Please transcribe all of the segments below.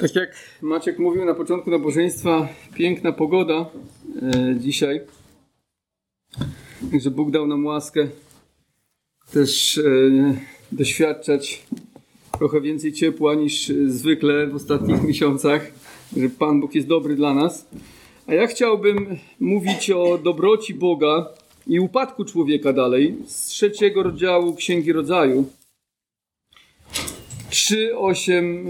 Tak jak Maciek mówił na początku nabożeństwa, piękna pogoda e, dzisiaj. Że Bóg dał nam łaskę też e, doświadczać trochę więcej ciepła niż zwykle w ostatnich miesiącach, że Pan Bóg jest dobry dla nas. A ja chciałbym mówić o dobroci Boga i upadku człowieka dalej z trzeciego rozdziału Księgi Rodzaju. 3, 8,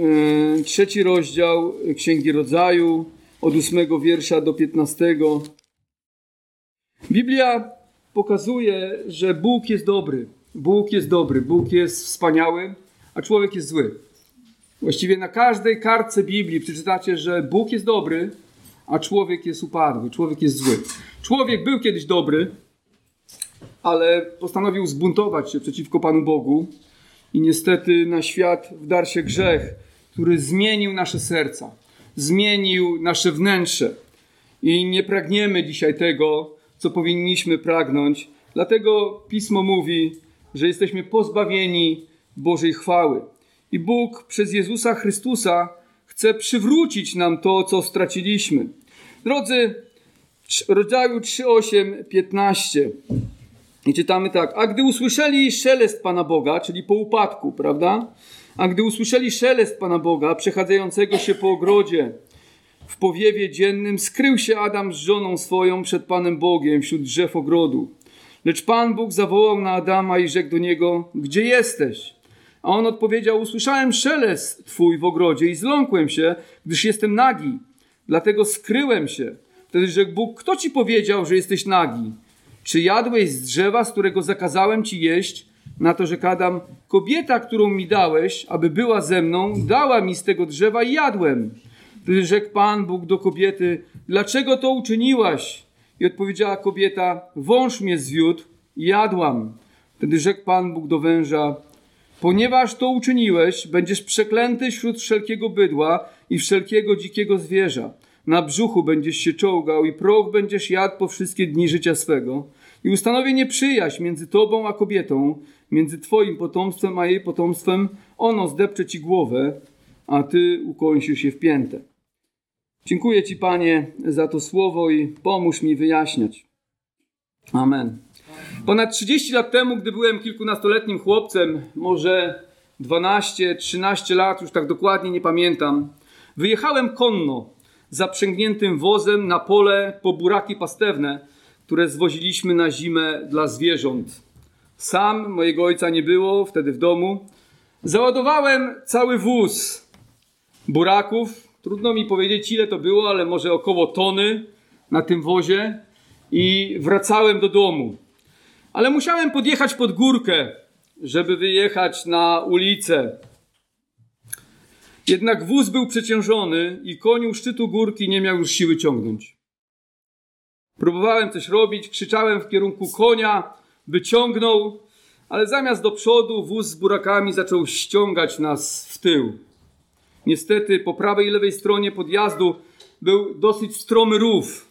e, trzeci rozdział Księgi Rodzaju, od 8 wiersza do 15. Biblia pokazuje, że Bóg jest dobry. Bóg jest dobry, Bóg jest wspaniały, a człowiek jest zły. Właściwie na każdej kartce Biblii przeczytacie, że Bóg jest dobry, a człowiek jest upadły, człowiek jest zły. Człowiek był kiedyś dobry, ale postanowił zbuntować się przeciwko Panu Bogu i niestety na świat wdarł się grzech, który zmienił nasze serca, zmienił nasze wnętrze. I nie pragniemy dzisiaj tego, co powinniśmy pragnąć. Dlatego pismo mówi, że jesteśmy pozbawieni Bożej chwały. I Bóg przez Jezusa Chrystusa chce przywrócić nam to, co straciliśmy. Drodzy, rodzaju 3, 8, 15. I czytamy tak, a gdy usłyszeli szelest Pana Boga, czyli po upadku, prawda? A gdy usłyszeli szelest Pana Boga, przechadzającego się po ogrodzie, w powiewie dziennym, skrył się Adam z żoną swoją przed Panem Bogiem wśród drzew ogrodu. Lecz Pan Bóg zawołał na Adama i rzekł do niego, gdzie jesteś? A on odpowiedział, usłyszałem szelest Twój w ogrodzie i zląkłem się, gdyż jestem nagi. Dlatego skryłem się. Wtedy rzekł Bóg, kto Ci powiedział, że jesteś nagi? Czy jadłeś z drzewa, z którego zakazałem ci jeść? Na to rzekł Adam, kobieta, którą mi dałeś, aby była ze mną, dała mi z tego drzewa i jadłem. Wtedy rzekł Pan Bóg do kobiety, dlaczego to uczyniłaś? I odpowiedziała kobieta, wąż mnie zwiódł jadłam. Wtedy rzekł Pan Bóg do węża, ponieważ to uczyniłeś, będziesz przeklęty wśród wszelkiego bydła i wszelkiego dzikiego zwierza. Na brzuchu będziesz się czołgał i proch będziesz jadł po wszystkie dni życia swego. I ustanowię nieprzyjaźń między tobą a kobietą, między twoim potomstwem a jej potomstwem. Ono zdepcze ci głowę, a ty ukąsisz się w piętę. Dziękuję ci, Panie, za to słowo i pomóż mi wyjaśniać. Amen. Ponad 30 lat temu, gdy byłem kilkunastoletnim chłopcem, może 12, 13 lat, już tak dokładnie nie pamiętam, wyjechałem konno zaprzęgniętym wozem na pole po buraki pastewne, które zwoziliśmy na zimę dla zwierząt. Sam mojego ojca nie było wtedy w domu. Załadowałem cały wóz buraków. Trudno mi powiedzieć, ile to było, ale może około tony na tym wozie. I wracałem do domu. Ale musiałem podjechać pod górkę, żeby wyjechać na ulicę. Jednak wóz był przeciążony i koniu szczytu górki nie miał już siły ciągnąć. Próbowałem coś robić, krzyczałem w kierunku konia, by ciągnął, ale zamiast do przodu wóz z burakami zaczął ściągać nas w tył. Niestety po prawej i lewej stronie podjazdu był dosyć stromy rów.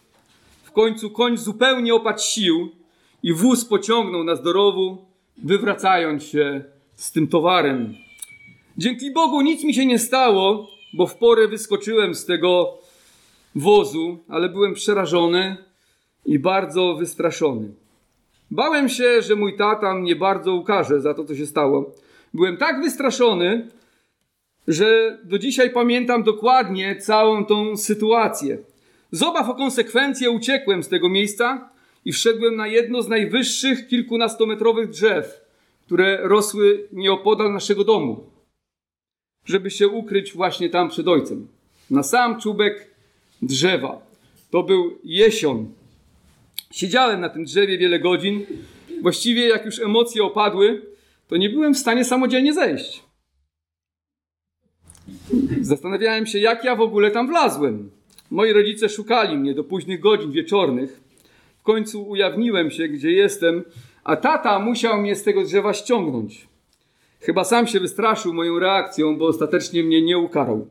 W końcu koń zupełnie opadł sił i wóz pociągnął nas do rowu, wywracając się z tym towarem. Dzięki Bogu nic mi się nie stało, bo w porę wyskoczyłem z tego wozu, ale byłem przerażony i bardzo wystraszony. Bałem się, że mój tata mnie bardzo ukaże za to, co się stało. Byłem tak wystraszony, że do dzisiaj pamiętam dokładnie całą tą sytuację. Z obaw o konsekwencje uciekłem z tego miejsca i wszedłem na jedno z najwyższych kilkunastometrowych drzew, które rosły nieopodal naszego domu żeby się ukryć właśnie tam przed ojcem. Na sam czubek drzewa. To był jesion. Siedziałem na tym drzewie wiele godzin. Właściwie, jak już emocje opadły, to nie byłem w stanie samodzielnie zejść. Zastanawiałem się, jak ja w ogóle tam wlazłem. Moi rodzice szukali mnie do późnych godzin wieczornych. W końcu ujawniłem się, gdzie jestem, a tata musiał mnie z tego drzewa ściągnąć. Chyba sam się wystraszył moją reakcją, bo ostatecznie mnie nie ukarał.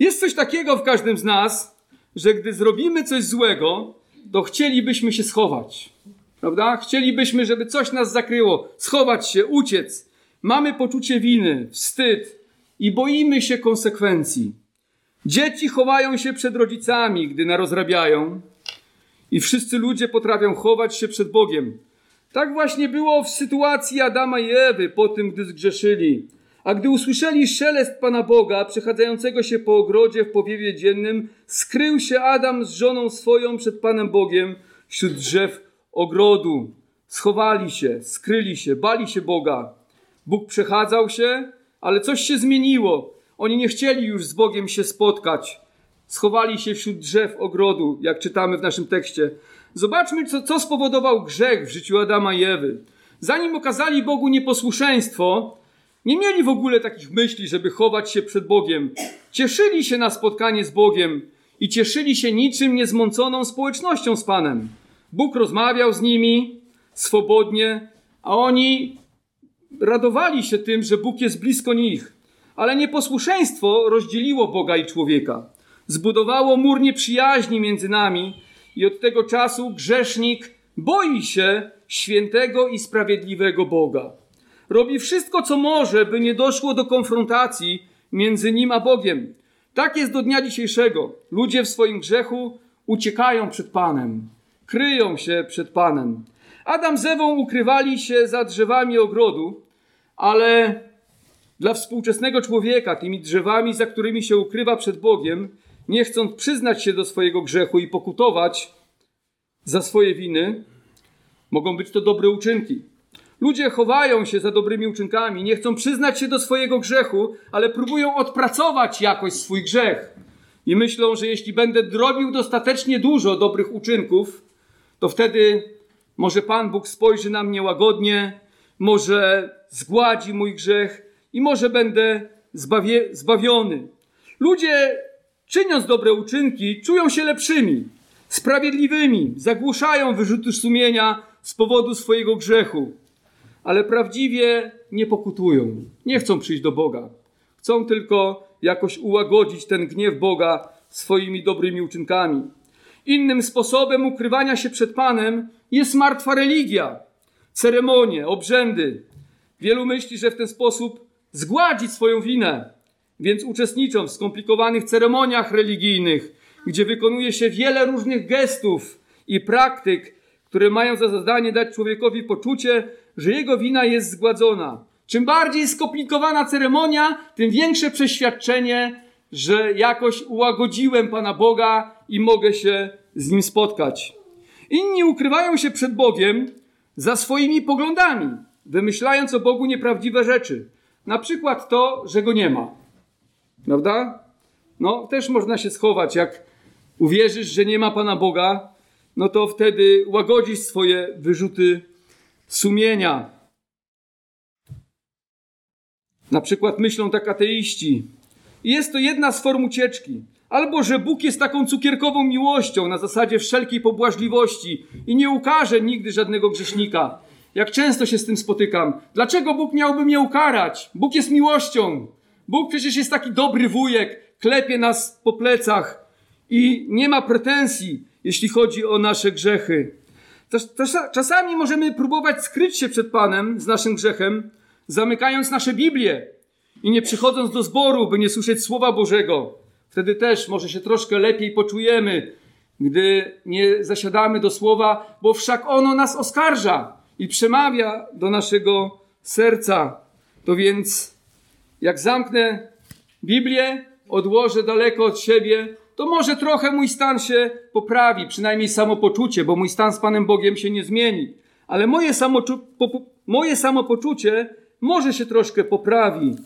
Jest coś takiego w każdym z nas, że gdy zrobimy coś złego, to chcielibyśmy się schować. Prawda? Chcielibyśmy, żeby coś nas zakryło, schować się, uciec. Mamy poczucie winy, wstyd i boimy się konsekwencji. Dzieci chowają się przed rodzicami, gdy narozrabiają, i wszyscy ludzie potrafią chować się przed Bogiem. Tak właśnie było w sytuacji Adama i Ewy po tym, gdy zgrzeszyli. A gdy usłyszeli szelest Pana Boga przechadzającego się po ogrodzie w powiewie dziennym, skrył się Adam z żoną swoją przed Panem Bogiem wśród drzew ogrodu. Schowali się, skryli się, bali się Boga. Bóg przechadzał się, ale coś się zmieniło. Oni nie chcieli już z Bogiem się spotkać. Schowali się wśród drzew ogrodu, jak czytamy w naszym tekście. Zobaczmy, co, co spowodował grzech w życiu Adama i Ewy. Zanim okazali Bogu nieposłuszeństwo, nie mieli w ogóle takich myśli, żeby chować się przed Bogiem. Cieszyli się na spotkanie z Bogiem i cieszyli się niczym niezmąconą społecznością z Panem. Bóg rozmawiał z nimi swobodnie, a oni radowali się tym, że Bóg jest blisko nich. Ale nieposłuszeństwo rozdzieliło Boga i człowieka. Zbudowało mur nieprzyjaźni między nami i od tego czasu grzesznik boi się świętego i sprawiedliwego Boga. Robi wszystko, co może, by nie doszło do konfrontacji między nim a Bogiem. Tak jest do dnia dzisiejszego. Ludzie w swoim grzechu uciekają przed Panem, kryją się przed Panem. Adam z Ewą ukrywali się za drzewami ogrodu, ale dla współczesnego człowieka tymi drzewami, za którymi się ukrywa przed Bogiem, nie chcąc przyznać się do swojego grzechu i pokutować za swoje winy, mogą być to dobre uczynki. Ludzie chowają się za dobrymi uczynkami, nie chcą przyznać się do swojego grzechu, ale próbują odpracować jakoś swój grzech. I myślą, że jeśli będę robił dostatecznie dużo dobrych uczynków, to wtedy może Pan Bóg spojrzy na mnie łagodnie, może zgładzi mój grzech i może będę zbawie, zbawiony. Ludzie, czyniąc dobre uczynki, czują się lepszymi, sprawiedliwymi, zagłuszają wyrzuty sumienia z powodu swojego grzechu ale prawdziwie nie pokutują. Nie chcą przyjść do Boga. Chcą tylko jakoś ułagodzić ten gniew Boga swoimi dobrymi uczynkami. Innym sposobem ukrywania się przed Panem jest martwa religia, ceremonie, obrzędy. Wielu myśli, że w ten sposób zgładzi swoją winę, więc uczestniczą w skomplikowanych ceremoniach religijnych, gdzie wykonuje się wiele różnych gestów i praktyk, które mają za zadanie dać człowiekowi poczucie, że jego wina jest zgładzona. Czym bardziej skomplikowana ceremonia, tym większe przeświadczenie, że jakoś ułagodziłem Pana Boga i mogę się z Nim spotkać. Inni ukrywają się przed Bogiem za swoimi poglądami, wymyślając o Bogu nieprawdziwe rzeczy. Na przykład to, że Go nie ma. Prawda? No, też można się schować. Jak uwierzysz, że nie ma Pana Boga, no to wtedy łagodzisz swoje wyrzuty sumienia. Na przykład myślą tak ateiści. I jest to jedna z form ucieczki. Albo, że Bóg jest taką cukierkową miłością na zasadzie wszelkiej pobłażliwości i nie ukaże nigdy żadnego grzesznika. Jak często się z tym spotykam. Dlaczego Bóg miałby mnie ukarać? Bóg jest miłością. Bóg przecież jest taki dobry wujek, klepie nas po plecach i nie ma pretensji, jeśli chodzi o nasze grzechy. Czasami możemy próbować skryć się przed Panem z naszym grzechem, zamykając nasze Biblię i nie przychodząc do zboru, by nie słyszeć Słowa Bożego. Wtedy też może się troszkę lepiej poczujemy, gdy nie zasiadamy do Słowa, bo wszak ono nas oskarża i przemawia do naszego serca. To więc, jak zamknę Biblię, odłożę daleko od siebie, to może trochę mój stan się poprawi, przynajmniej samopoczucie, bo mój stan z Panem Bogiem się nie zmieni. Ale moje, po, moje samopoczucie może się troszkę poprawi.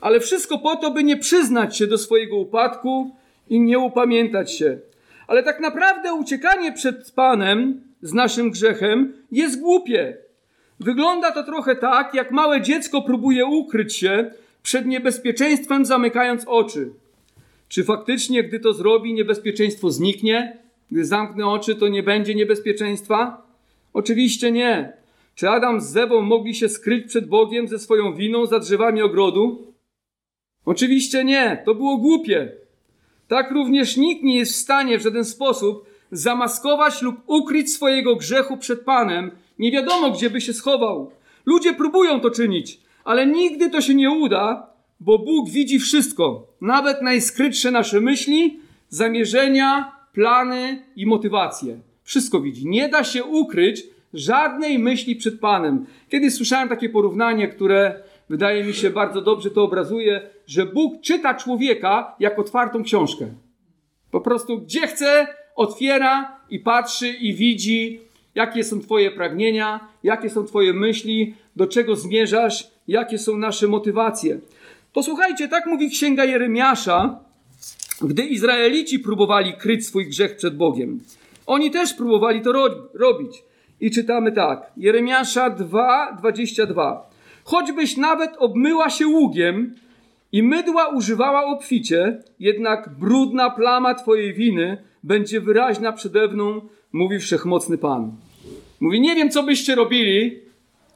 Ale wszystko po to, by nie przyznać się do swojego upadku i nie upamiętać się. Ale tak naprawdę uciekanie przed Panem z naszym grzechem jest głupie. Wygląda to trochę tak, jak małe dziecko próbuje ukryć się przed niebezpieczeństwem, zamykając oczy. Czy faktycznie, gdy to zrobi, niebezpieczeństwo zniknie? Gdy zamknę oczy, to nie będzie niebezpieczeństwa? Oczywiście nie. Czy Adam z Zewą mogli się skryć przed Bogiem ze swoją winą za drzewami ogrodu? Oczywiście nie. To było głupie. Tak również nikt nie jest w stanie w żaden sposób zamaskować lub ukryć swojego grzechu przed Panem. Nie wiadomo, gdzie by się schował. Ludzie próbują to czynić, ale nigdy to się nie uda, bo Bóg widzi wszystko, nawet najskrytsze nasze myśli, zamierzenia, plany i motywacje. Wszystko widzi. Nie da się ukryć żadnej myśli przed Panem. Kiedyś słyszałem takie porównanie, które wydaje mi się bardzo dobrze to obrazuje, że Bóg czyta człowieka jak otwartą książkę. Po prostu gdzie chce, otwiera i patrzy i widzi, jakie są Twoje pragnienia, jakie są Twoje myśli, do czego zmierzasz, jakie są nasze motywacje. Posłuchajcie, tak mówi księga Jeremiasza, gdy Izraelici próbowali kryć swój grzech przed Bogiem. Oni też próbowali to ro robić. I czytamy tak. Jeremiasza 2, 22. Choćbyś nawet obmyła się ługiem i mydła używała obficie, jednak brudna plama twojej winy będzie wyraźna przede mną, mówi wszechmocny Pan. Mówi, nie wiem, co byście robili,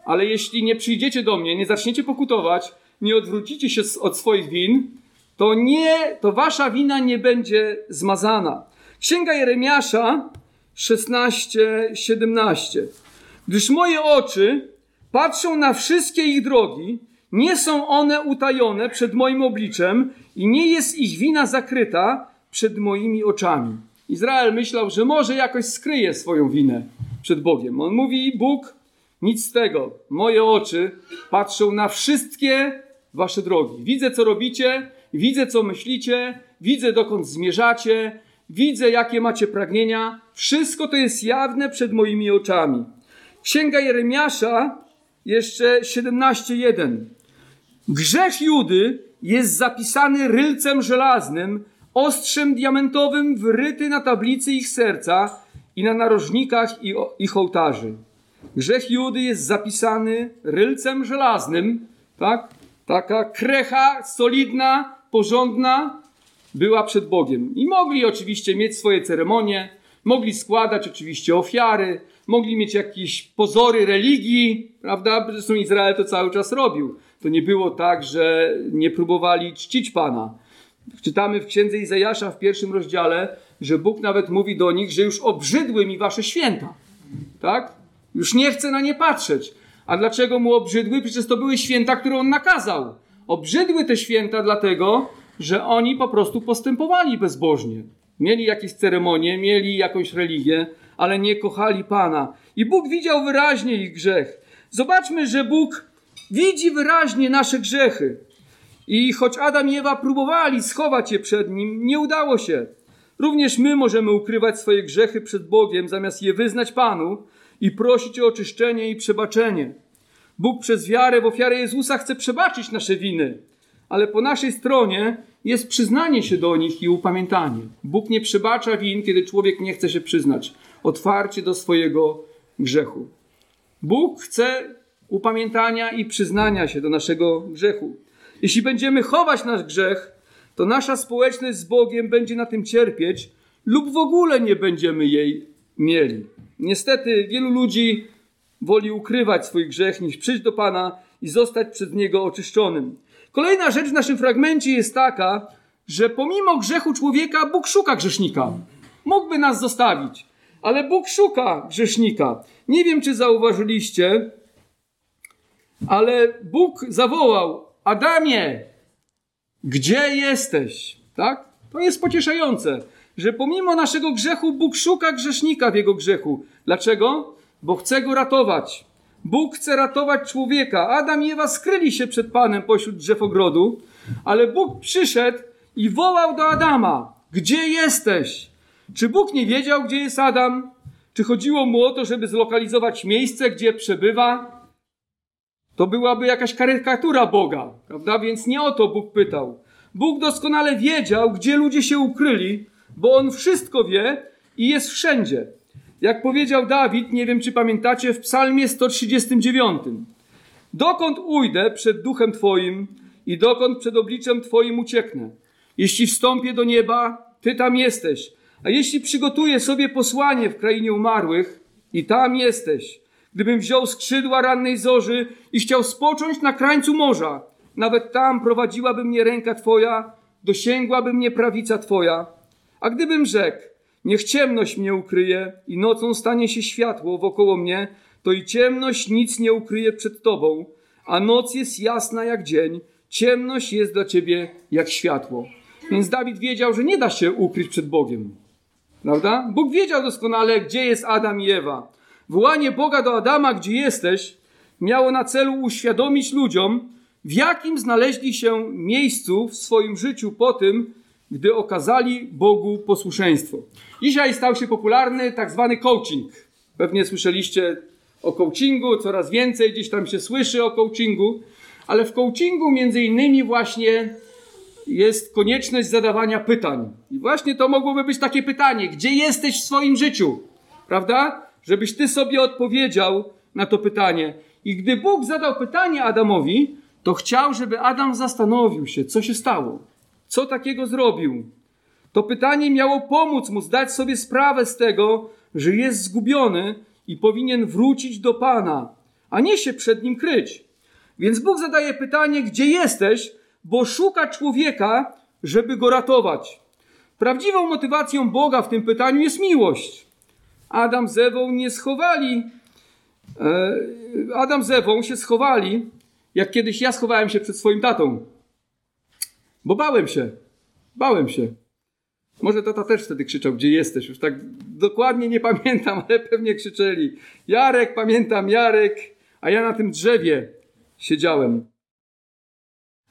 ale jeśli nie przyjdziecie do mnie, nie zaczniecie pokutować, nie odwrócicie się od swoich win, to nie, to wasza wina nie będzie zmazana. Księga Jeremiasza 16, 17. Gdyż moje oczy patrzą na wszystkie ich drogi, nie są one utajone przed moim obliczem i nie jest ich wina zakryta przed moimi oczami. Izrael myślał, że może jakoś skryje swoją winę przed Bogiem. On mówi: Bóg, nic z tego. Moje oczy patrzą na wszystkie wasze drogi. Widzę, co robicie, widzę, co myślicie, widzę, dokąd zmierzacie, widzę, jakie macie pragnienia. Wszystko to jest jawne przed moimi oczami. Księga Jeremiasza, jeszcze 17:1. Grzech Judy jest zapisany rylcem żelaznym, ostrzem diamentowym wyryty na tablicy ich serca i na narożnikach ich ołtarzy. Grzech Judy jest zapisany rylcem żelaznym, tak? Taka krecha solidna, porządna była przed Bogiem. I mogli oczywiście mieć swoje ceremonie, mogli składać oczywiście ofiary, mogli mieć jakieś pozory religii, prawda? Zresztą Izrael to cały czas robił. To nie było tak, że nie próbowali czcić Pana. Czytamy w księdze Izajasza w pierwszym rozdziale, że Bóg nawet mówi do nich, że już obrzydły mi wasze święta. Tak? Już nie chce na nie patrzeć. A dlaczego mu obrzydły? Przecież to były święta, które on nakazał. Obrzydły te święta dlatego, że oni po prostu postępowali bezbożnie. Mieli jakieś ceremonie, mieli jakąś religię, ale nie kochali Pana. I Bóg widział wyraźnie ich grzech. Zobaczmy, że Bóg widzi wyraźnie nasze grzechy. I choć Adam i Ewa próbowali schować je przed nim, nie udało się. Również my możemy ukrywać swoje grzechy przed Bogiem, zamiast je wyznać Panu i prosić o oczyszczenie i przebaczenie. Bóg przez wiarę w ofiarę Jezusa chce przebaczyć nasze winy, ale po naszej stronie jest przyznanie się do nich i upamiętanie. Bóg nie przebacza win, kiedy człowiek nie chce się przyznać otwarcie do swojego grzechu. Bóg chce upamiętania i przyznania się do naszego grzechu. Jeśli będziemy chować nasz grzech, to nasza społeczność z Bogiem będzie na tym cierpieć lub w ogóle nie będziemy jej mieli. Niestety wielu ludzi woli ukrywać swój grzech niż przyjść do Pana i zostać przez Niego oczyszczonym. Kolejna rzecz w naszym fragmencie jest taka, że pomimo grzechu człowieka Bóg szuka grzesznika. Mógłby nas zostawić, ale Bóg szuka grzesznika. Nie wiem, czy zauważyliście, ale Bóg zawołał: Adamie, gdzie jesteś? Tak? To jest pocieszające, że pomimo naszego grzechu Bóg szuka grzesznika w jego grzechu. Dlaczego? Bo chce go ratować. Bóg chce ratować człowieka. Adam i Ewa skryli się przed Panem pośród drzew ogrodu, ale Bóg przyszedł i wołał do Adama: Gdzie jesteś? Czy Bóg nie wiedział, gdzie jest Adam? Czy chodziło mu o to, żeby zlokalizować miejsce, gdzie przebywa? To byłaby jakaś karykatura Boga, prawda? Więc nie o to Bóg pytał. Bóg doskonale wiedział, gdzie ludzie się ukryli, bo On wszystko wie i jest wszędzie. Jak powiedział Dawid, nie wiem czy pamiętacie, w Psalmie 139. Dokąd ujdę przed duchem Twoim i dokąd przed obliczem Twoim ucieknę? Jeśli wstąpię do nieba, Ty tam jesteś. A jeśli przygotuję sobie posłanie w krainie umarłych, i tam jesteś. Gdybym wziął skrzydła rannej zorzy i chciał spocząć na krańcu morza, nawet tam prowadziłaby mnie ręka Twoja, dosięgłaby mnie prawica Twoja. A gdybym rzekł, niech ciemność mnie ukryje i nocą stanie się światło wokoło mnie, to i ciemność nic nie ukryje przed Tobą, a noc jest jasna jak dzień, ciemność jest dla ciebie jak światło. Więc Dawid wiedział, że nie da się ukryć przed Bogiem. Prawda? Bóg wiedział doskonale, gdzie jest Adam i Ewa. Wołanie Boga do Adama, gdzie jesteś, miało na celu uświadomić ludziom, w jakim znaleźli się miejscu w swoim życiu po tym, gdy okazali Bogu posłuszeństwo. Dzisiaj stał się popularny tak zwany coaching. Pewnie słyszeliście o coachingu, coraz więcej gdzieś tam się słyszy o coachingu, ale w coachingu między innymi właśnie jest konieczność zadawania pytań. I właśnie to mogłoby być takie pytanie: gdzie jesteś w swoim życiu? Prawda? Żebyś ty sobie odpowiedział na to pytanie. I gdy Bóg zadał pytanie Adamowi, to chciał, żeby Adam zastanowił się, co się stało, co takiego zrobił. To pytanie miało pomóc mu zdać sobie sprawę z tego, że jest zgubiony i powinien wrócić do Pana, a nie się przed nim kryć. Więc Bóg zadaje pytanie, gdzie jesteś, bo szuka człowieka, żeby go ratować. Prawdziwą motywacją Boga w tym pytaniu jest miłość. Adam z Ewą nie schowali. E, Adam z Ewą się schowali, jak kiedyś ja schowałem się przed swoim tatą. Bo bałem się. Bałem się. Może tata też wtedy krzyczał, gdzie jesteś. Już tak dokładnie nie pamiętam, ale pewnie krzyczeli. Jarek, pamiętam, Jarek. A ja na tym drzewie siedziałem.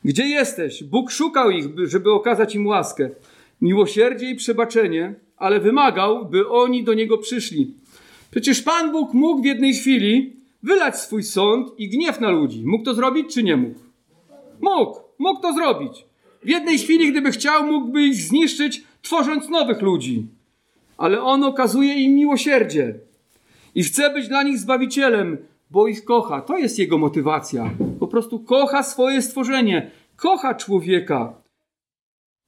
Gdzie jesteś? Bóg szukał ich, żeby okazać im łaskę, miłosierdzie i przebaczenie, ale wymagał, by oni do niego przyszli. Przecież Pan Bóg mógł w jednej chwili wylać swój sąd i gniew na ludzi. Mógł to zrobić, czy nie mógł? Mógł, mógł to zrobić. W jednej chwili, gdyby chciał, mógłby ich zniszczyć, tworząc nowych ludzi. Ale on okazuje im miłosierdzie i chce być dla nich zbawicielem, bo ich kocha. To jest jego motywacja. Po prostu kocha swoje stworzenie, kocha człowieka.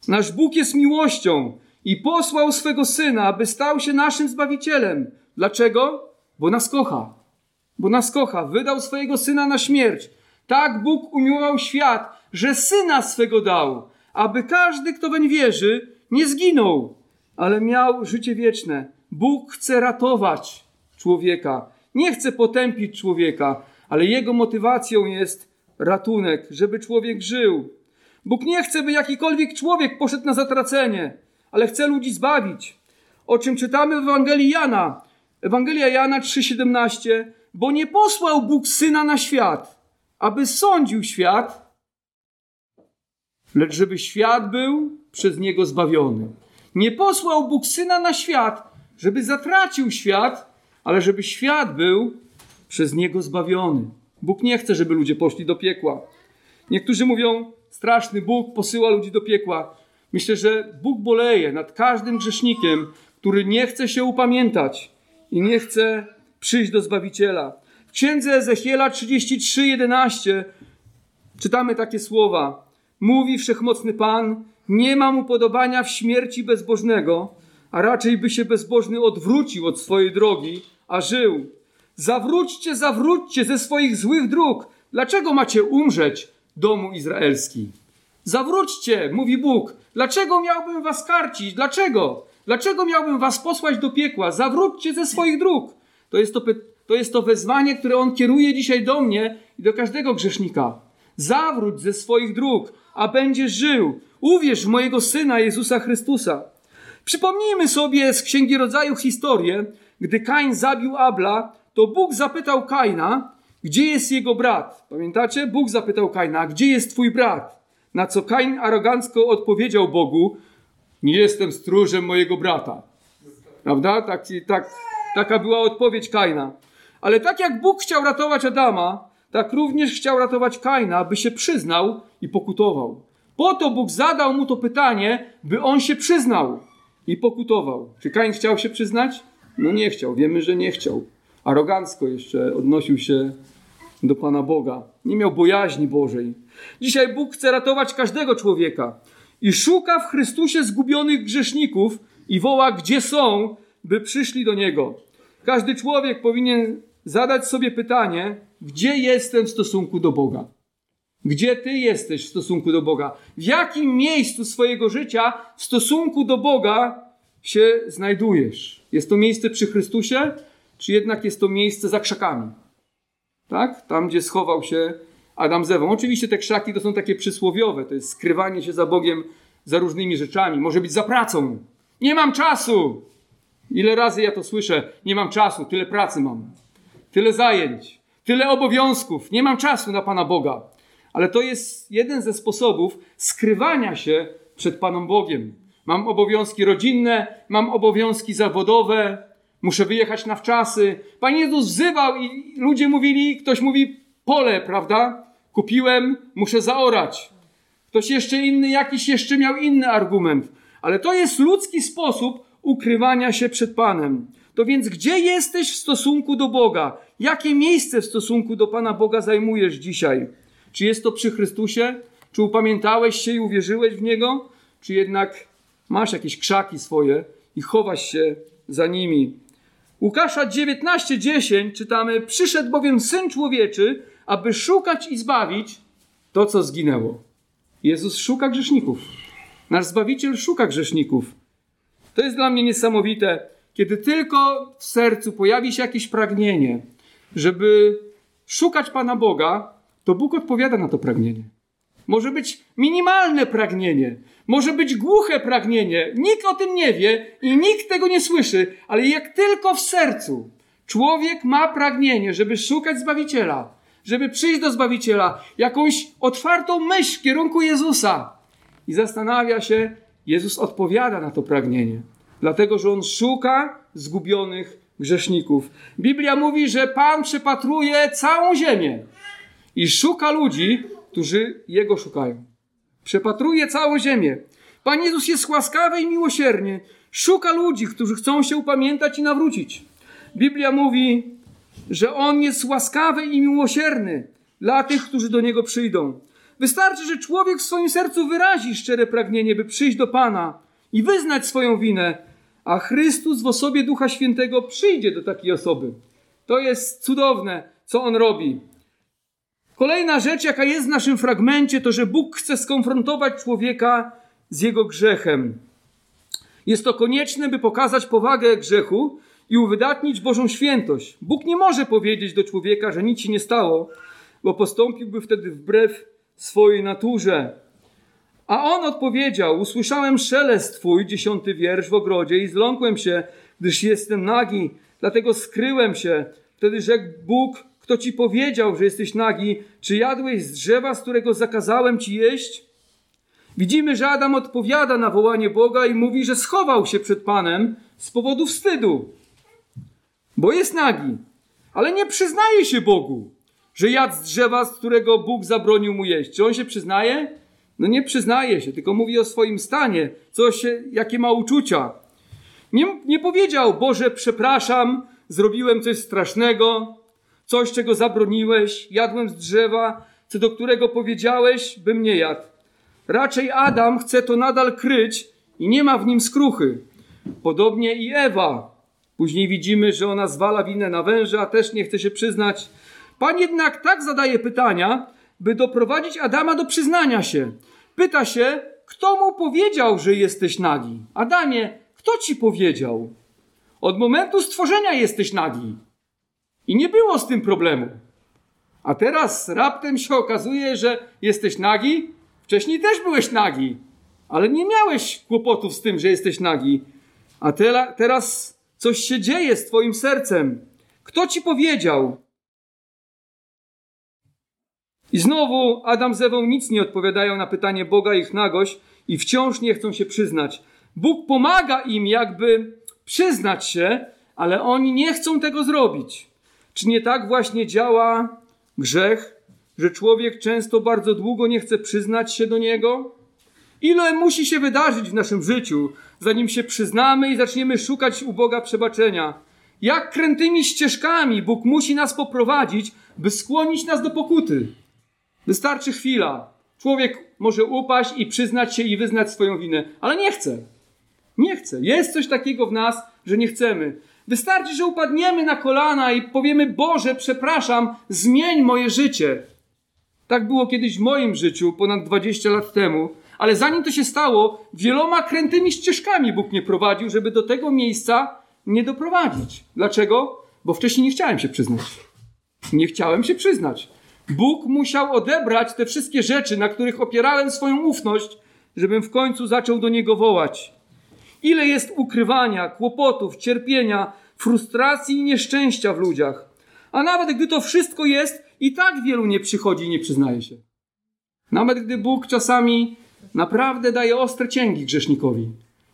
Nasz Bóg jest miłością i posłał swego syna, aby stał się naszym zbawicielem. Dlaczego? Bo nas kocha. Bo nas kocha. Wydał swojego syna na śmierć. Tak Bóg umiłował świat, że syna swego dał, aby każdy, kto weń wierzy, nie zginął, ale miał życie wieczne. Bóg chce ratować człowieka. Nie chce potępić człowieka, ale jego motywacją jest ratunek, żeby człowiek żył. Bóg nie chce, by jakikolwiek człowiek poszedł na zatracenie, ale chce ludzi zbawić. O czym czytamy w Ewangelii Jana. Ewangelia Jana 3,17. Bo nie posłał Bóg syna na świat, aby sądził świat, lecz żeby świat był przez niego zbawiony. Nie posłał Bóg syna na świat, żeby zatracił świat, ale żeby świat był przez niego zbawiony. Bóg nie chce, żeby ludzie poszli do piekła. Niektórzy mówią, straszny Bóg posyła ludzi do piekła. Myślę, że Bóg boleje nad każdym grzesznikiem, który nie chce się upamiętać i nie chce przyjść do Zbawiciela. W księdze Ezechiela 33:11 czytamy takie słowa. Mówi wszechmocny Pan: Nie mam upodobania w śmierci bezbożnego, a raczej by się bezbożny odwrócił od swojej drogi, a żył. Zawróćcie, zawróćcie ze swoich złych dróg. Dlaczego macie umrzeć, domu izraelski? Zawróćcie, mówi Bóg. Dlaczego miałbym was karcić? Dlaczego? Dlaczego miałbym was posłać do piekła? Zawróćcie ze swoich dróg. To jest to, to jest to wezwanie, które On kieruje dzisiaj do mnie i do każdego grzesznika. Zawróć ze swoich dróg, a będziesz żył. Uwierz w mojego Syna Jezusa Chrystusa. Przypomnijmy sobie z Księgi Rodzaju historię, gdy Kain zabił Abla, to Bóg zapytał Kaina, gdzie jest jego brat. Pamiętacie? Bóg zapytał Kaina, gdzie jest twój brat? Na co Kain arogancko odpowiedział Bogu, nie jestem stróżem mojego brata. Prawda? Tak, tak, taka była odpowiedź Kaina. Ale tak jak Bóg chciał ratować Adama, tak również chciał ratować Kaina, aby się przyznał i pokutował. Po to Bóg zadał mu to pytanie, by on się przyznał i pokutował. Czy Kain chciał się przyznać? No nie chciał, wiemy, że nie chciał. Arogancko jeszcze odnosił się do Pana Boga. Nie miał bojaźni Bożej. Dzisiaj Bóg chce ratować każdego człowieka i szuka w Chrystusie zgubionych grzeszników i woła, gdzie są, by przyszli do Niego. Każdy człowiek powinien zadać sobie pytanie, gdzie jestem w stosunku do Boga? Gdzie Ty jesteś w stosunku do Boga? W jakim miejscu swojego życia w stosunku do Boga się znajdujesz? Jest to miejsce przy Chrystusie, czy jednak jest to miejsce za krzakami? Tak? Tam, gdzie schował się Adam z Ewą. Oczywiście te krzaki to są takie przysłowiowe, to jest skrywanie się za Bogiem za różnymi rzeczami. Może być za pracą. Nie mam czasu. Ile razy ja to słyszę? Nie mam czasu, tyle pracy mam. Tyle zajęć, tyle obowiązków. Nie mam czasu na Pana Boga. Ale to jest jeden ze sposobów skrywania się przed Panem Bogiem. Mam obowiązki rodzinne, mam obowiązki zawodowe, muszę wyjechać na wczasy. Pan Jezus wzywał i ludzie mówili, ktoś mówi pole, prawda? Kupiłem, muszę zaorać. Ktoś jeszcze inny, jakiś jeszcze miał inny argument. Ale to jest ludzki sposób ukrywania się przed Panem. To więc gdzie jesteś w stosunku do Boga? Jakie miejsce w stosunku do Pana Boga zajmujesz dzisiaj? Czy jest to przy Chrystusie? Czy upamiętałeś się i uwierzyłeś w Niego? Czy jednak masz jakieś krzaki swoje i chowasz się za nimi? Łukasza 19:10 czytamy: Przyszedł bowiem syn człowieczy, aby szukać i zbawić to, co zginęło. Jezus szuka grzeszników. Nasz Zbawiciel szuka grzeszników. To jest dla mnie niesamowite, kiedy tylko w sercu pojawi się jakieś pragnienie, żeby szukać Pana Boga, to Bóg odpowiada na to pragnienie. Może być minimalne pragnienie, może być głuche pragnienie. Nikt o tym nie wie i nikt tego nie słyszy, ale jak tylko w sercu człowiek ma pragnienie, żeby szukać Zbawiciela, żeby przyjść do Zbawiciela, jakąś otwartą myśl w kierunku Jezusa i zastanawia się, Jezus odpowiada na to pragnienie, dlatego że On szuka zgubionych grzeszników. Biblia mówi, że Pan przepatruje całą ziemię i szuka ludzi, którzy Jego szukają. Przepatruje całą ziemię. Pan Jezus jest łaskawy i miłosierny. Szuka ludzi, którzy chcą się upamiętać i nawrócić. Biblia mówi, że On jest łaskawy i miłosierny dla tych, którzy do Niego przyjdą. Wystarczy, że człowiek w swoim sercu wyrazi szczere pragnienie, by przyjść do Pana i wyznać swoją winę, a Chrystus w osobie Ducha Świętego przyjdzie do takiej osoby. To jest cudowne, co On robi. Kolejna rzecz, jaka jest w naszym fragmencie, to że Bóg chce skonfrontować człowieka z jego grzechem. Jest to konieczne, by pokazać powagę grzechu i uwydatnić Bożą świętość. Bóg nie może powiedzieć do człowieka, że nic się nie stało, bo postąpiłby wtedy wbrew swojej naturze. A on odpowiedział: Usłyszałem szelest twój, dziesiąty wiersz w ogrodzie, i zląkłem się, gdyż jestem nagi, dlatego skryłem się. Wtedy rzekł Bóg: Kto ci powiedział, że jesteś nagi? Czy jadłeś z drzewa, z którego zakazałem ci jeść? Widzimy, że Adam odpowiada na wołanie Boga i mówi, że schował się przed Panem z powodu wstydu, bo jest nagi, ale nie przyznaje się Bogu że jadł z drzewa, z którego Bóg zabronił mu jeść. Czy on się przyznaje? No nie przyznaje się, tylko mówi o swoim stanie, coś, jakie ma uczucia. Nie, nie powiedział, Boże, przepraszam, zrobiłem coś strasznego, coś, czego zabroniłeś, jadłem z drzewa, co do którego powiedziałeś, bym nie jadł. Raczej Adam chce to nadal kryć i nie ma w nim skruchy. Podobnie i Ewa. Później widzimy, że ona zwala winę na węża, też nie chce się przyznać. Pan jednak tak zadaje pytania, by doprowadzić Adama do przyznania się. Pyta się, kto mu powiedział, że jesteś nagi? Adamie, kto ci powiedział? Od momentu stworzenia jesteś nagi. I nie było z tym problemu. A teraz raptem się okazuje, że jesteś nagi. Wcześniej też byłeś nagi, ale nie miałeś kłopotów z tym, że jesteś nagi. A te, teraz coś się dzieje z twoim sercem. Kto ci powiedział? I znowu Adam z Ewą nic nie odpowiadają na pytanie Boga ich nagość i wciąż nie chcą się przyznać. Bóg pomaga im jakby przyznać się, ale oni nie chcą tego zrobić. Czy nie tak właśnie działa grzech, że człowiek często bardzo długo nie chce przyznać się do niego? Ile musi się wydarzyć w naszym życiu, zanim się przyznamy i zaczniemy szukać u Boga przebaczenia? Jak krętymi ścieżkami Bóg musi nas poprowadzić, by skłonić nas do pokuty? Wystarczy chwila. Człowiek może upaść i przyznać się i wyznać swoją winę, ale nie chce. Nie chce. Jest coś takiego w nas, że nie chcemy. Wystarczy, że upadniemy na kolana i powiemy: Boże, przepraszam, zmień moje życie. Tak było kiedyś w moim życiu, ponad 20 lat temu, ale zanim to się stało, wieloma krętymi ścieżkami Bóg mnie prowadził, żeby do tego miejsca nie doprowadzić. Dlaczego? Bo wcześniej nie chciałem się przyznać. Nie chciałem się przyznać. Bóg musiał odebrać te wszystkie rzeczy, na których opierałem swoją ufność, żebym w końcu zaczął do Niego wołać. Ile jest ukrywania, kłopotów, cierpienia, frustracji i nieszczęścia w ludziach. A nawet gdy to wszystko jest, i tak wielu nie przychodzi i nie przyznaje się. Nawet gdy Bóg czasami naprawdę daje ostre cięgi grzesznikowi.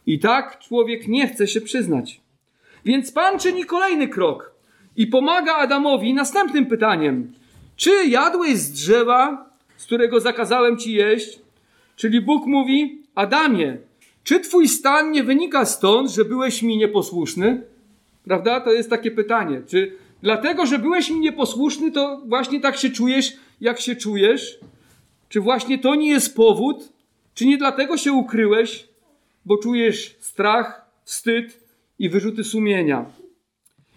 I tak człowiek nie chce się przyznać. Więc Pan czyni kolejny krok i pomaga Adamowi następnym pytaniem. Czy jadłeś z drzewa, z którego zakazałem ci jeść? Czyli Bóg mówi, Adamie, czy twój stan nie wynika stąd, że byłeś mi nieposłuszny? Prawda? To jest takie pytanie. Czy dlatego, że byłeś mi nieposłuszny, to właśnie tak się czujesz, jak się czujesz? Czy właśnie to nie jest powód? Czy nie dlatego się ukryłeś, bo czujesz strach, wstyd i wyrzuty sumienia?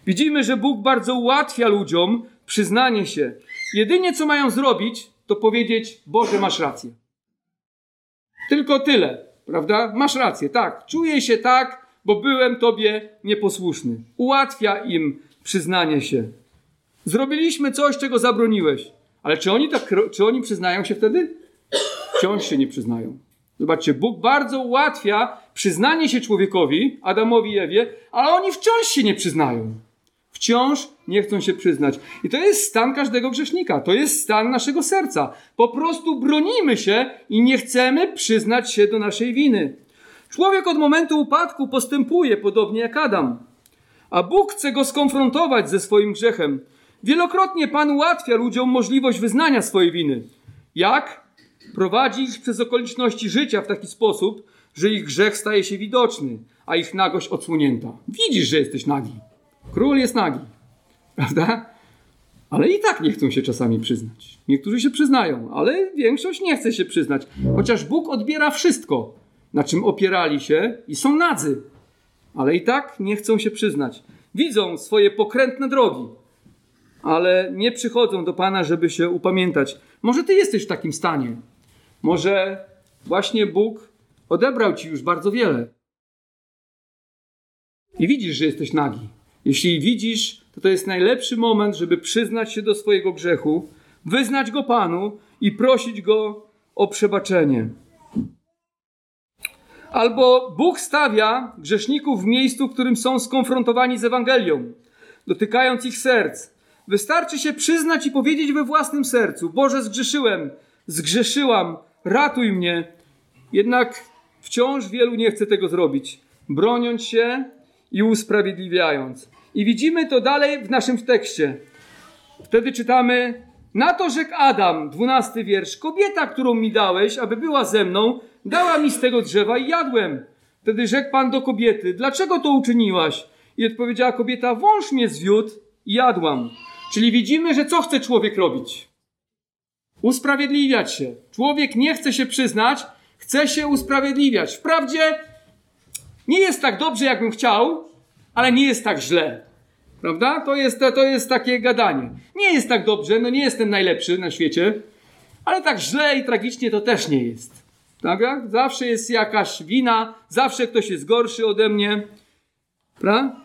Widzimy, że Bóg bardzo ułatwia ludziom przyznanie się. Jedynie co mają zrobić, to powiedzieć: Boże, masz rację. Tylko tyle, prawda? Masz rację, tak. Czuję się tak, bo byłem Tobie nieposłuszny. Ułatwia im przyznanie się. Zrobiliśmy coś, czego zabroniłeś. Ale czy oni, tak, czy oni przyznają się wtedy? Wciąż się nie przyznają. Zobaczcie, Bóg bardzo ułatwia przyznanie się człowiekowi, Adamowi i Ewie, ale oni wciąż się nie przyznają. Wciąż nie chcą się przyznać. I to jest stan każdego grzesznika. To jest stan naszego serca. Po prostu bronimy się i nie chcemy przyznać się do naszej winy. Człowiek od momentu upadku postępuje podobnie jak Adam. A Bóg chce go skonfrontować ze swoim grzechem. Wielokrotnie Pan ułatwia ludziom możliwość wyznania swojej winy. Jak? Prowadzi ich przez okoliczności życia w taki sposób, że ich grzech staje się widoczny, a ich nagość odsłonięta. Widzisz, że jesteś nagi. Król jest nagi. Prawda? Ale i tak nie chcą się czasami przyznać. Niektórzy się przyznają, ale większość nie chce się przyznać. Chociaż Bóg odbiera wszystko, na czym opierali się i są nadzy. Ale i tak nie chcą się przyznać. Widzą swoje pokrętne drogi, ale nie przychodzą do Pana, żeby się upamiętać. Może Ty jesteś w takim stanie. Może właśnie Bóg odebrał Ci już bardzo wiele. I widzisz, że jesteś nagi. Jeśli widzisz, to to jest najlepszy moment, żeby przyznać się do swojego grzechu, wyznać go Panu i prosić go o przebaczenie. Albo Bóg stawia grzeszników w miejscu, w którym są skonfrontowani z Ewangelią, dotykając ich serc. Wystarczy się przyznać i powiedzieć we własnym sercu: Boże, zgrzeszyłem, zgrzeszyłam, ratuj mnie. Jednak wciąż wielu nie chce tego zrobić, broniąc się i usprawiedliwiając. I widzimy to dalej w naszym tekście. Wtedy czytamy: Na to rzekł Adam, dwunasty wiersz: Kobieta, którą mi dałeś, aby była ze mną, dała mi z tego drzewa i jadłem. Wtedy rzekł Pan do kobiety: Dlaczego to uczyniłaś? I odpowiedziała kobieta: Wąż mnie zwiódł i jadłam. Czyli widzimy, że co chce człowiek robić? Usprawiedliwiać się. Człowiek nie chce się przyznać, chce się usprawiedliwiać. Wprawdzie nie jest tak dobrze, jakbym chciał, ale nie jest tak źle. Prawda? To jest, to jest takie gadanie. Nie jest tak dobrze, no nie jestem najlepszy na świecie, ale tak źle i tragicznie to też nie jest. Tak? Zawsze jest jakaś wina, zawsze ktoś jest gorszy ode mnie. Prawda?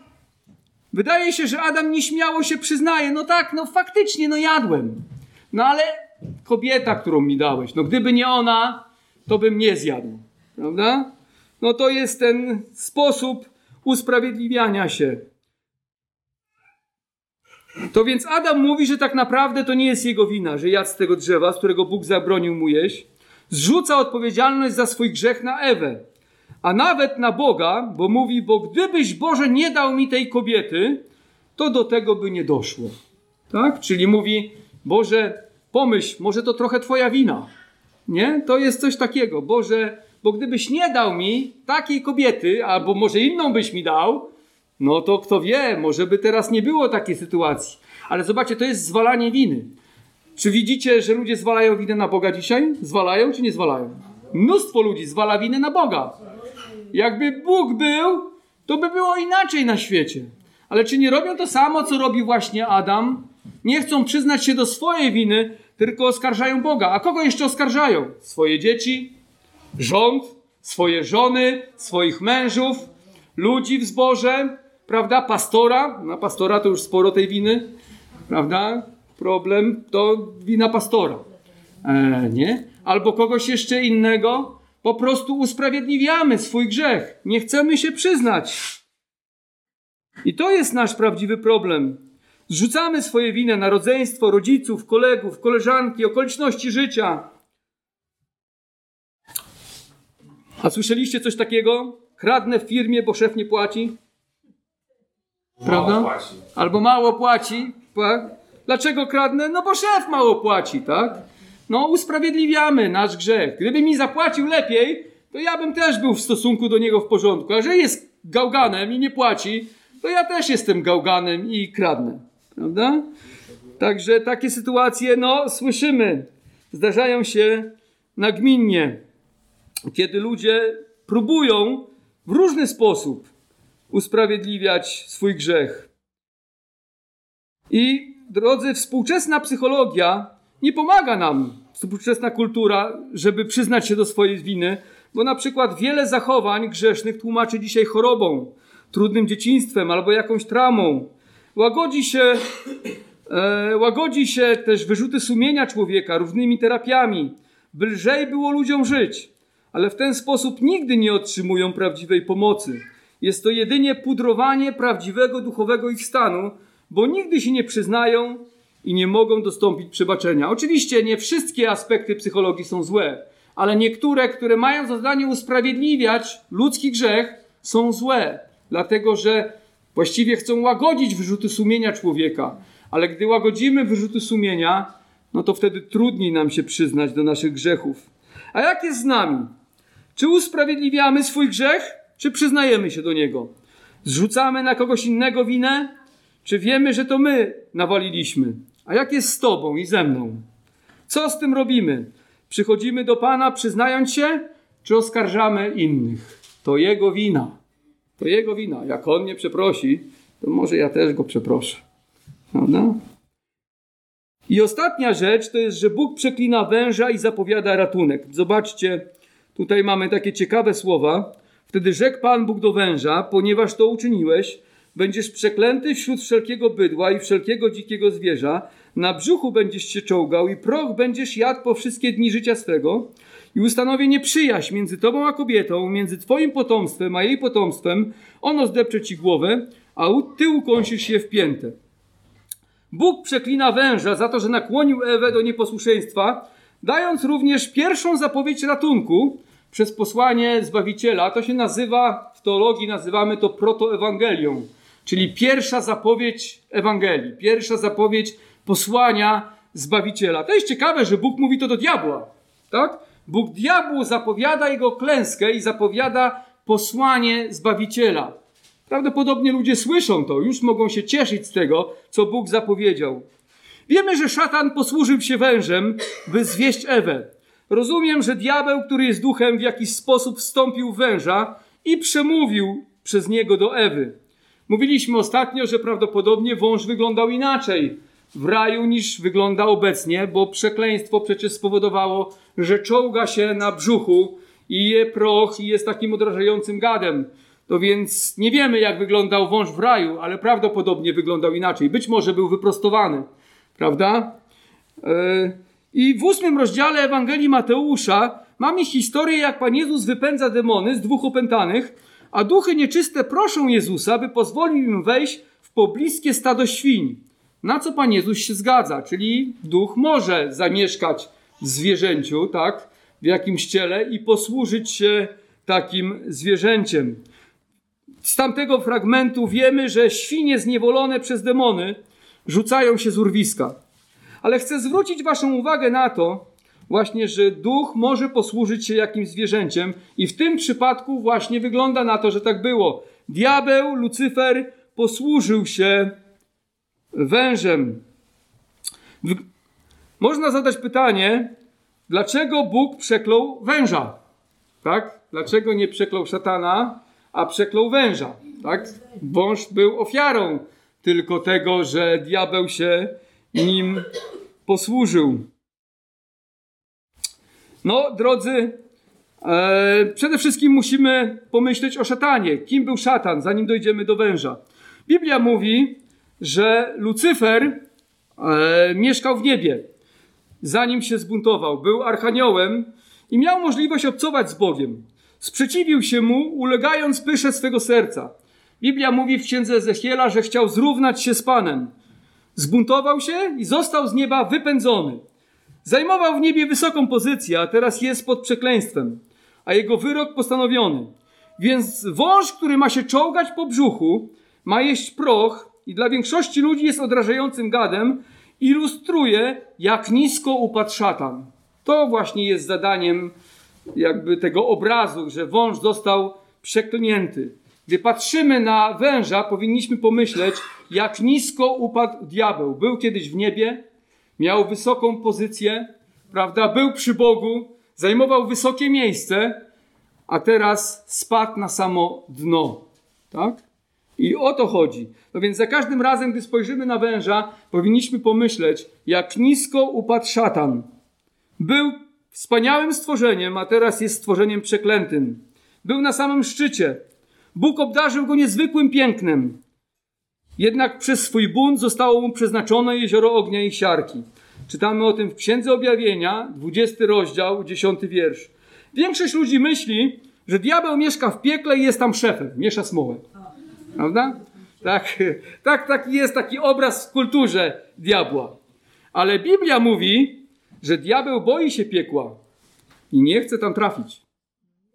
Wydaje się, że Adam nieśmiało się przyznaje, no tak, no faktycznie, no jadłem. No ale kobieta, którą mi dałeś, no gdyby nie ona, to bym nie zjadł. Prawda? No to jest ten sposób usprawiedliwiania się. To więc Adam mówi, że tak naprawdę to nie jest jego wina, że jadł z tego drzewa, z którego Bóg zabronił mu jeść. Zrzuca odpowiedzialność za swój grzech na Ewę, a nawet na Boga, bo mówi, bo gdybyś Boże nie dał mi tej kobiety, to do tego by nie doszło. Tak? Czyli mówi, Boże, pomyśl, może to trochę twoja wina. Nie? To jest coś takiego. Boże, bo gdybyś nie dał mi takiej kobiety, albo może inną byś mi dał, no to kto wie, może by teraz nie było takiej sytuacji. Ale zobaczcie, to jest zwalanie winy. Czy widzicie, że ludzie zwalają winę na Boga dzisiaj? Zwalają czy nie zwalają? Mnóstwo ludzi zwala winę na Boga. Jakby Bóg był, to by było inaczej na świecie. Ale czy nie robią to samo, co robi właśnie Adam? Nie chcą przyznać się do swojej winy, tylko oskarżają Boga. A kogo jeszcze oskarżają? Swoje dzieci, rząd, swoje żony, swoich mężów, ludzi w zborze, prawda? Pastora, na pastora to już sporo tej winy, prawda? problem, to wina pastora. E, nie? Albo kogoś jeszcze innego, po prostu usprawiedliwiamy swój grzech. Nie chcemy się przyznać. I to jest nasz prawdziwy problem. Zrzucamy swoje winę na rodzeństwo, rodziców, kolegów, koleżanki, okoliczności życia. A słyszeliście coś takiego? Kradnę w firmie, bo szef nie płaci? Prawda? Mało płaci. Albo mało płaci. Tak? Dlaczego kradnę? No bo szef mało płaci, tak? No usprawiedliwiamy nasz grzech. Gdyby mi zapłacił lepiej, to ja bym też był w stosunku do niego w porządku. A że jest gałganem i nie płaci, to ja też jestem gałganem i kradnę. Prawda? Także takie sytuacje, no, słyszymy. Zdarzają się nagminnie, kiedy ludzie próbują w różny sposób usprawiedliwiać swój grzech. I drodzy, współczesna psychologia nie pomaga nam, współczesna kultura, żeby przyznać się do swojej winy, bo na przykład wiele zachowań grzesznych tłumaczy dzisiaj chorobą, trudnym dzieciństwem albo jakąś traumą. Łagodzi się, e, łagodzi się też wyrzuty sumienia człowieka różnymi terapiami, by lżej było ludziom żyć, ale w ten sposób nigdy nie otrzymują prawdziwej pomocy. Jest to jedynie pudrowanie prawdziwego duchowego ich stanu, bo nigdy się nie przyznają i nie mogą dostąpić przebaczenia. Oczywiście nie wszystkie aspekty psychologii są złe, ale niektóre, które mają za zadanie usprawiedliwiać ludzki grzech, są złe, dlatego że właściwie chcą łagodzić wyrzuty sumienia człowieka. Ale gdy łagodzimy wyrzuty sumienia, no to wtedy trudniej nam się przyznać do naszych grzechów. A jak jest z nami? Czy usprawiedliwiamy swój grzech, czy przyznajemy się do niego? Zrzucamy na kogoś innego winę, czy wiemy, że to my nawaliliśmy? A jak jest z Tobą i ze mną? Co z tym robimy? Przychodzimy do Pana przyznając się, czy oskarżamy innych? To Jego wina. To Jego wina. Jak On mnie przeprosi, to może ja też Go przeproszę. Prawda? I ostatnia rzecz to jest, że Bóg przeklina węża i zapowiada ratunek. Zobaczcie, tutaj mamy takie ciekawe słowa. Wtedy rzekł Pan Bóg do węża, ponieważ to uczyniłeś, będziesz przeklęty wśród wszelkiego bydła i wszelkiego dzikiego zwierza, na brzuchu będziesz się czołgał i proch będziesz jadł po wszystkie dni życia swego i ustanowię nieprzyjaźń między tobą a kobietą, między twoim potomstwem a jej potomstwem, ono zdepcze ci głowę, a ty ukąsisz się w piętę. Bóg przeklina węża za to, że nakłonił Ewę do nieposłuszeństwa, dając również pierwszą zapowiedź ratunku przez posłanie Zbawiciela. To się nazywa, w teologii nazywamy to protoewangelią, czyli pierwsza zapowiedź Ewangelii, pierwsza zapowiedź posłania Zbawiciela. To jest ciekawe, że Bóg mówi to do diabła, tak? Bóg diabłu zapowiada jego klęskę i zapowiada posłanie Zbawiciela. Prawdopodobnie ludzie słyszą to, już mogą się cieszyć z tego, co Bóg zapowiedział. Wiemy, że szatan posłużył się wężem, by zwieść Ewę. Rozumiem, że diabeł, który jest duchem, w jakiś sposób wstąpił w węża i przemówił przez niego do Ewy. Mówiliśmy ostatnio, że prawdopodobnie wąż wyglądał inaczej w raju niż wygląda obecnie, bo przekleństwo przecież spowodowało, że czołga się na brzuchu i je proch i jest takim odrażającym gadem. To więc nie wiemy, jak wyglądał wąż w raju, ale prawdopodobnie wyglądał inaczej. Być może był wyprostowany, prawda? E, I w ósmym rozdziale Ewangelii Mateusza mamy historię, jak Pan Jezus wypędza demony z dwóch opętanych, a duchy nieczyste proszą Jezusa, by pozwolił im wejść w pobliskie stado świń. Na co Pan Jezus się zgadza, czyli duch może zamieszkać w zwierzęciu, tak, w jakimś ciele i posłużyć się takim zwierzęciem. Z tamtego fragmentu wiemy, że świnie zniewolone przez demony rzucają się z urwiska. Ale chcę zwrócić Waszą uwagę na to, właśnie, że duch może posłużyć się jakimś zwierzęciem, i w tym przypadku właśnie wygląda na to, że tak było. Diabeł, Lucyfer posłużył się wężem. Można zadać pytanie, dlaczego Bóg przeklął węża? Tak? Dlaczego nie przeklął szatana, a przeklął węża? Tak? Wąż był ofiarą tylko tego, że diabeł się nim posłużył. No, drodzy, e, przede wszystkim musimy pomyśleć o szatanie. Kim był szatan, zanim dojdziemy do węża? Biblia mówi, że Lucyfer e, mieszkał w niebie, zanim się zbuntował. Był archaniołem i miał możliwość obcować z Bogiem. Sprzeciwił się mu, ulegając pysze swego serca. Biblia mówi w księdze Ezechiela, że chciał zrównać się z Panem. Zbuntował się i został z nieba wypędzony. Zajmował w niebie wysoką pozycję, a teraz jest pod przekleństwem, a jego wyrok postanowiony. Więc wąż, który ma się czołgać po brzuchu, ma jeść proch i dla większości ludzi jest odrażającym gadem, ilustruje, jak nisko upadł szatan. To właśnie jest zadaniem jakby tego obrazu, że wąż został przeklnięty. Gdy patrzymy na węża, powinniśmy pomyśleć, jak nisko upadł diabeł. Był kiedyś w niebie, miał wysoką pozycję, prawda? Był przy Bogu, zajmował wysokie miejsce, a teraz spadł na samo dno. Tak? I o to chodzi. No więc za każdym razem, gdy spojrzymy na węża, powinniśmy pomyśleć, jak nisko upadł szatan. Był wspaniałym stworzeniem, a teraz jest stworzeniem przeklętym. Był na samym szczycie. Bóg obdarzył go niezwykłym pięknem. Jednak przez swój bunt zostało mu przeznaczone jezioro ognia i siarki. Czytamy o tym w Księdze Objawienia, 20 rozdział, 10 wiersz. Większość ludzi myśli, że diabeł mieszka w piekle i jest tam szefem, miesza smołę. Prawda? Tak, tak, taki jest taki obraz w kulturze diabła. Ale Biblia mówi, że diabeł boi się piekła i nie chce tam trafić.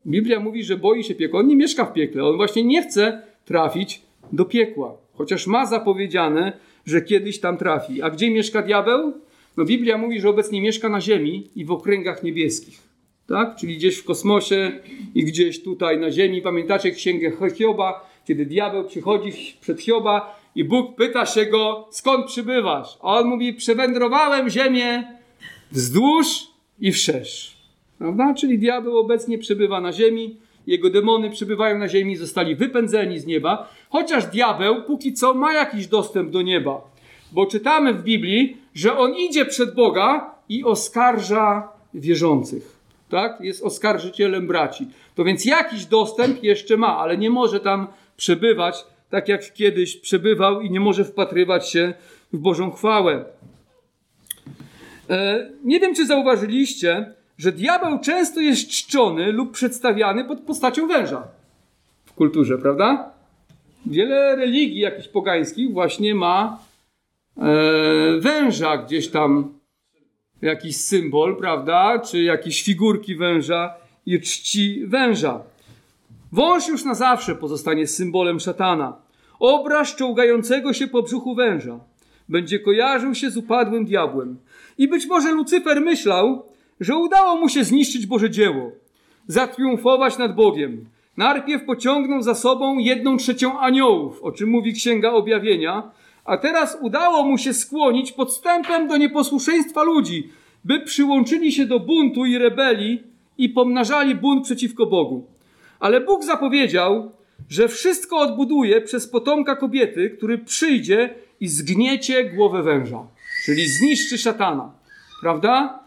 Biblia mówi, że boi się piekła. On nie mieszka w piekle, on właśnie nie chce trafić do piekła. Chociaż ma zapowiedziane, że kiedyś tam trafi. A gdzie mieszka diabeł? No Biblia mówi, że obecnie mieszka na ziemi i w okręgach niebieskich. Tak? Czyli gdzieś w kosmosie i gdzieś tutaj na ziemi. Pamiętacie księgę Hioba, kiedy diabeł przychodzi przed Hioba i Bóg pyta się go, skąd przybywasz? A on mówi, przewędrowałem ziemię wzdłuż i wszerz. Prawda? Czyli diabeł obecnie przybywa na ziemi, jego demony przybywają na ziemi, zostali wypędzeni z nieba, chociaż diabeł póki co ma jakiś dostęp do nieba. Bo czytamy w Biblii, że on idzie przed Boga i oskarża wierzących. Tak? Jest oskarżycielem braci. To więc jakiś dostęp jeszcze ma, ale nie może tam przebywać tak jak kiedyś przebywał i nie może wpatrywać się w Bożą chwałę. E, nie wiem, czy zauważyliście, że diabeł często jest czczony lub przedstawiany pod postacią węża w kulturze, prawda? Wiele religii jakichś pogańskich właśnie ma e, węża gdzieś tam, jakiś symbol, prawda? Czy jakieś figurki węża i czci węża. Wąż już na zawsze pozostanie symbolem szatana. Obraz czołgającego się po brzuchu węża będzie kojarzył się z upadłym diabłem. I być może Lucyfer myślał, że udało mu się zniszczyć Boże dzieło, zatriumfować nad Bogiem. Najpierw pociągnął za sobą jedną trzecią aniołów, o czym mówi Księga Objawienia, a teraz udało mu się skłonić podstępem do nieposłuszeństwa ludzi, by przyłączyli się do buntu i rebelii i pomnażali bunt przeciwko Bogu. Ale Bóg zapowiedział, że wszystko odbuduje przez potomka kobiety, który przyjdzie i zgniecie głowę węża, czyli zniszczy szatana. Prawda?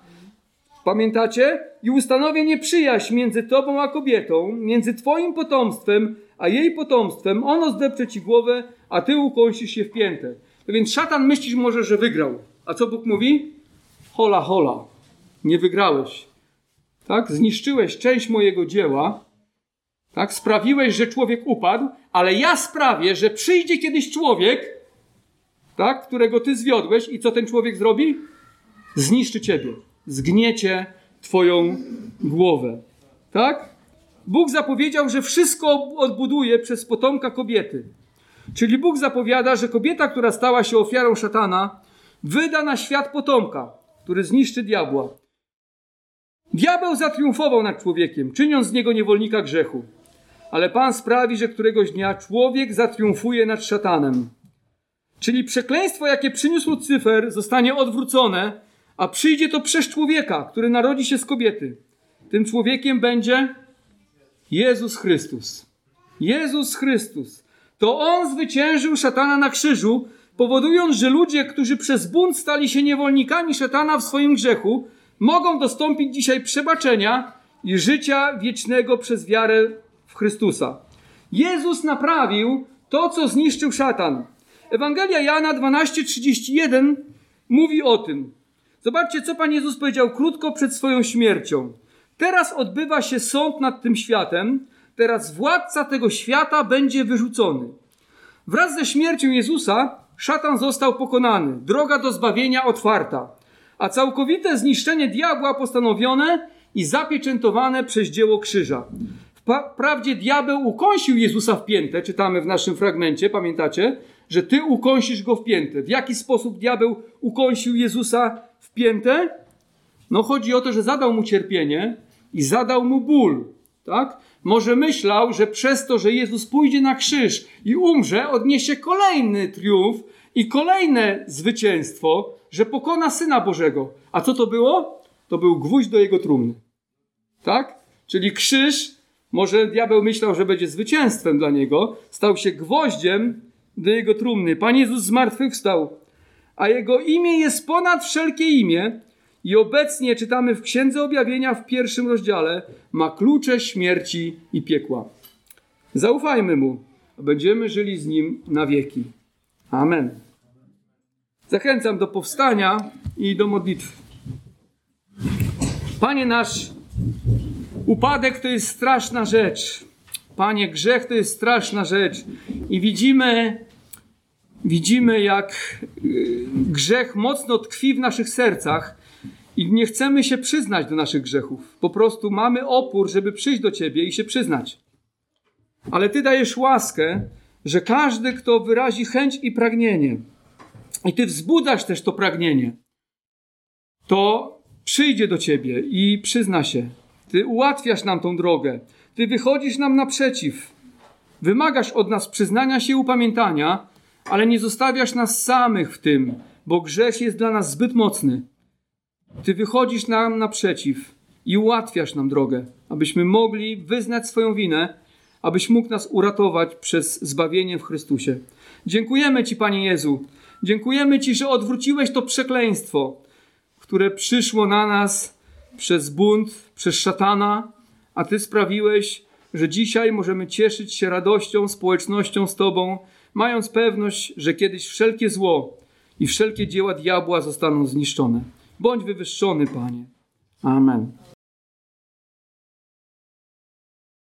Pamiętacie? I ustanowię nieprzyjaźń między tobą a kobietą, między twoim potomstwem a jej potomstwem. Ono zdepcze ci głowę, a ty ukąsisz się w piętę. No więc szatan myślisz może, że wygrał. A co Bóg mówi? Hola, hola. Nie wygrałeś. Tak? Zniszczyłeś część mojego dzieła. Tak? Sprawiłeś, że człowiek upadł, ale ja sprawię, że przyjdzie kiedyś człowiek, tak? którego ty zwiodłeś i co ten człowiek zrobi? Zniszczy ciebie zgniecie Twoją głowę. Tak? Bóg zapowiedział, że wszystko odbuduje przez potomka kobiety. Czyli Bóg zapowiada, że kobieta, która stała się ofiarą szatana, wyda na świat potomka, który zniszczy diabła. Diabeł zatriumfował nad człowiekiem, czyniąc z niego niewolnika grzechu. Ale Pan sprawi, że któregoś dnia człowiek zatriumfuje nad szatanem. Czyli przekleństwo, jakie przyniósł Lucyfer, zostanie odwrócone a przyjdzie to przez człowieka, który narodzi się z kobiety. Tym człowiekiem będzie Jezus Chrystus. Jezus Chrystus. To On zwyciężył szatana na krzyżu, powodując, że ludzie, którzy przez bunt stali się niewolnikami szatana w swoim grzechu, mogą dostąpić dzisiaj przebaczenia i życia wiecznego przez wiarę w Chrystusa. Jezus naprawił to, co zniszczył szatan. Ewangelia Jana 12:31 mówi o tym. Zobaczcie, co Pan Jezus powiedział krótko przed swoją śmiercią. Teraz odbywa się sąd nad tym światem, teraz władca tego świata będzie wyrzucony. Wraz ze śmiercią Jezusa szatan został pokonany, droga do zbawienia otwarta, a całkowite zniszczenie diabła postanowione i zapieczętowane przez dzieło krzyża. Wprawdzie diabeł ukąsił Jezusa w piętę, czytamy w naszym fragmencie, pamiętacie, że ty ukąsisz go w piętę. W jaki sposób diabeł ukąsił Jezusa w piętę? No chodzi o to, że zadał mu cierpienie i zadał mu ból, tak? Może myślał, że przez to, że Jezus pójdzie na krzyż i umrze, odniesie kolejny triumf i kolejne zwycięstwo, że pokona Syna Bożego. A co to było? To był gwóźdź do jego trumny. Tak? Czyli krzyż, może diabeł myślał, że będzie zwycięstwem dla niego, stał się gwoździem do jego trumny. Pan Jezus zmartwychwstał, a jego imię jest ponad wszelkie imię, i obecnie czytamy w Księdze Objawienia w pierwszym rozdziale, ma klucze śmierci i piekła. Zaufajmy Mu, będziemy żyli z Nim na wieki. Amen. Zachęcam do powstania i do modlitwy. Panie nasz, upadek to jest straszna rzecz. Panie, grzech to jest straszna rzecz. I widzimy, widzimy jak y, grzech mocno tkwi w naszych sercach i nie chcemy się przyznać do naszych grzechów. Po prostu mamy opór, żeby przyjść do Ciebie i się przyznać. Ale Ty dajesz łaskę, że każdy, kto wyrazi chęć i pragnienie, i Ty wzbudzasz też to pragnienie, to przyjdzie do Ciebie i przyzna się. Ty ułatwiasz nam tą drogę. Ty wychodzisz nam naprzeciw. Wymagasz od nas przyznania się upamiętania, ale nie zostawiasz nas samych w tym, bo grzech jest dla nas zbyt mocny. Ty wychodzisz nam naprzeciw i ułatwiasz nam drogę, abyśmy mogli wyznać swoją winę, abyś mógł nas uratować przez zbawienie w Chrystusie. Dziękujemy Ci, Panie Jezu. Dziękujemy Ci, że odwróciłeś to przekleństwo, które przyszło na nas przez bunt, przez szatana, a Ty sprawiłeś, że dzisiaj możemy cieszyć się radością, społecznością z Tobą, mając pewność, że kiedyś wszelkie zło i wszelkie dzieła diabła zostaną zniszczone. Bądź wywyższony, Panie. Amen.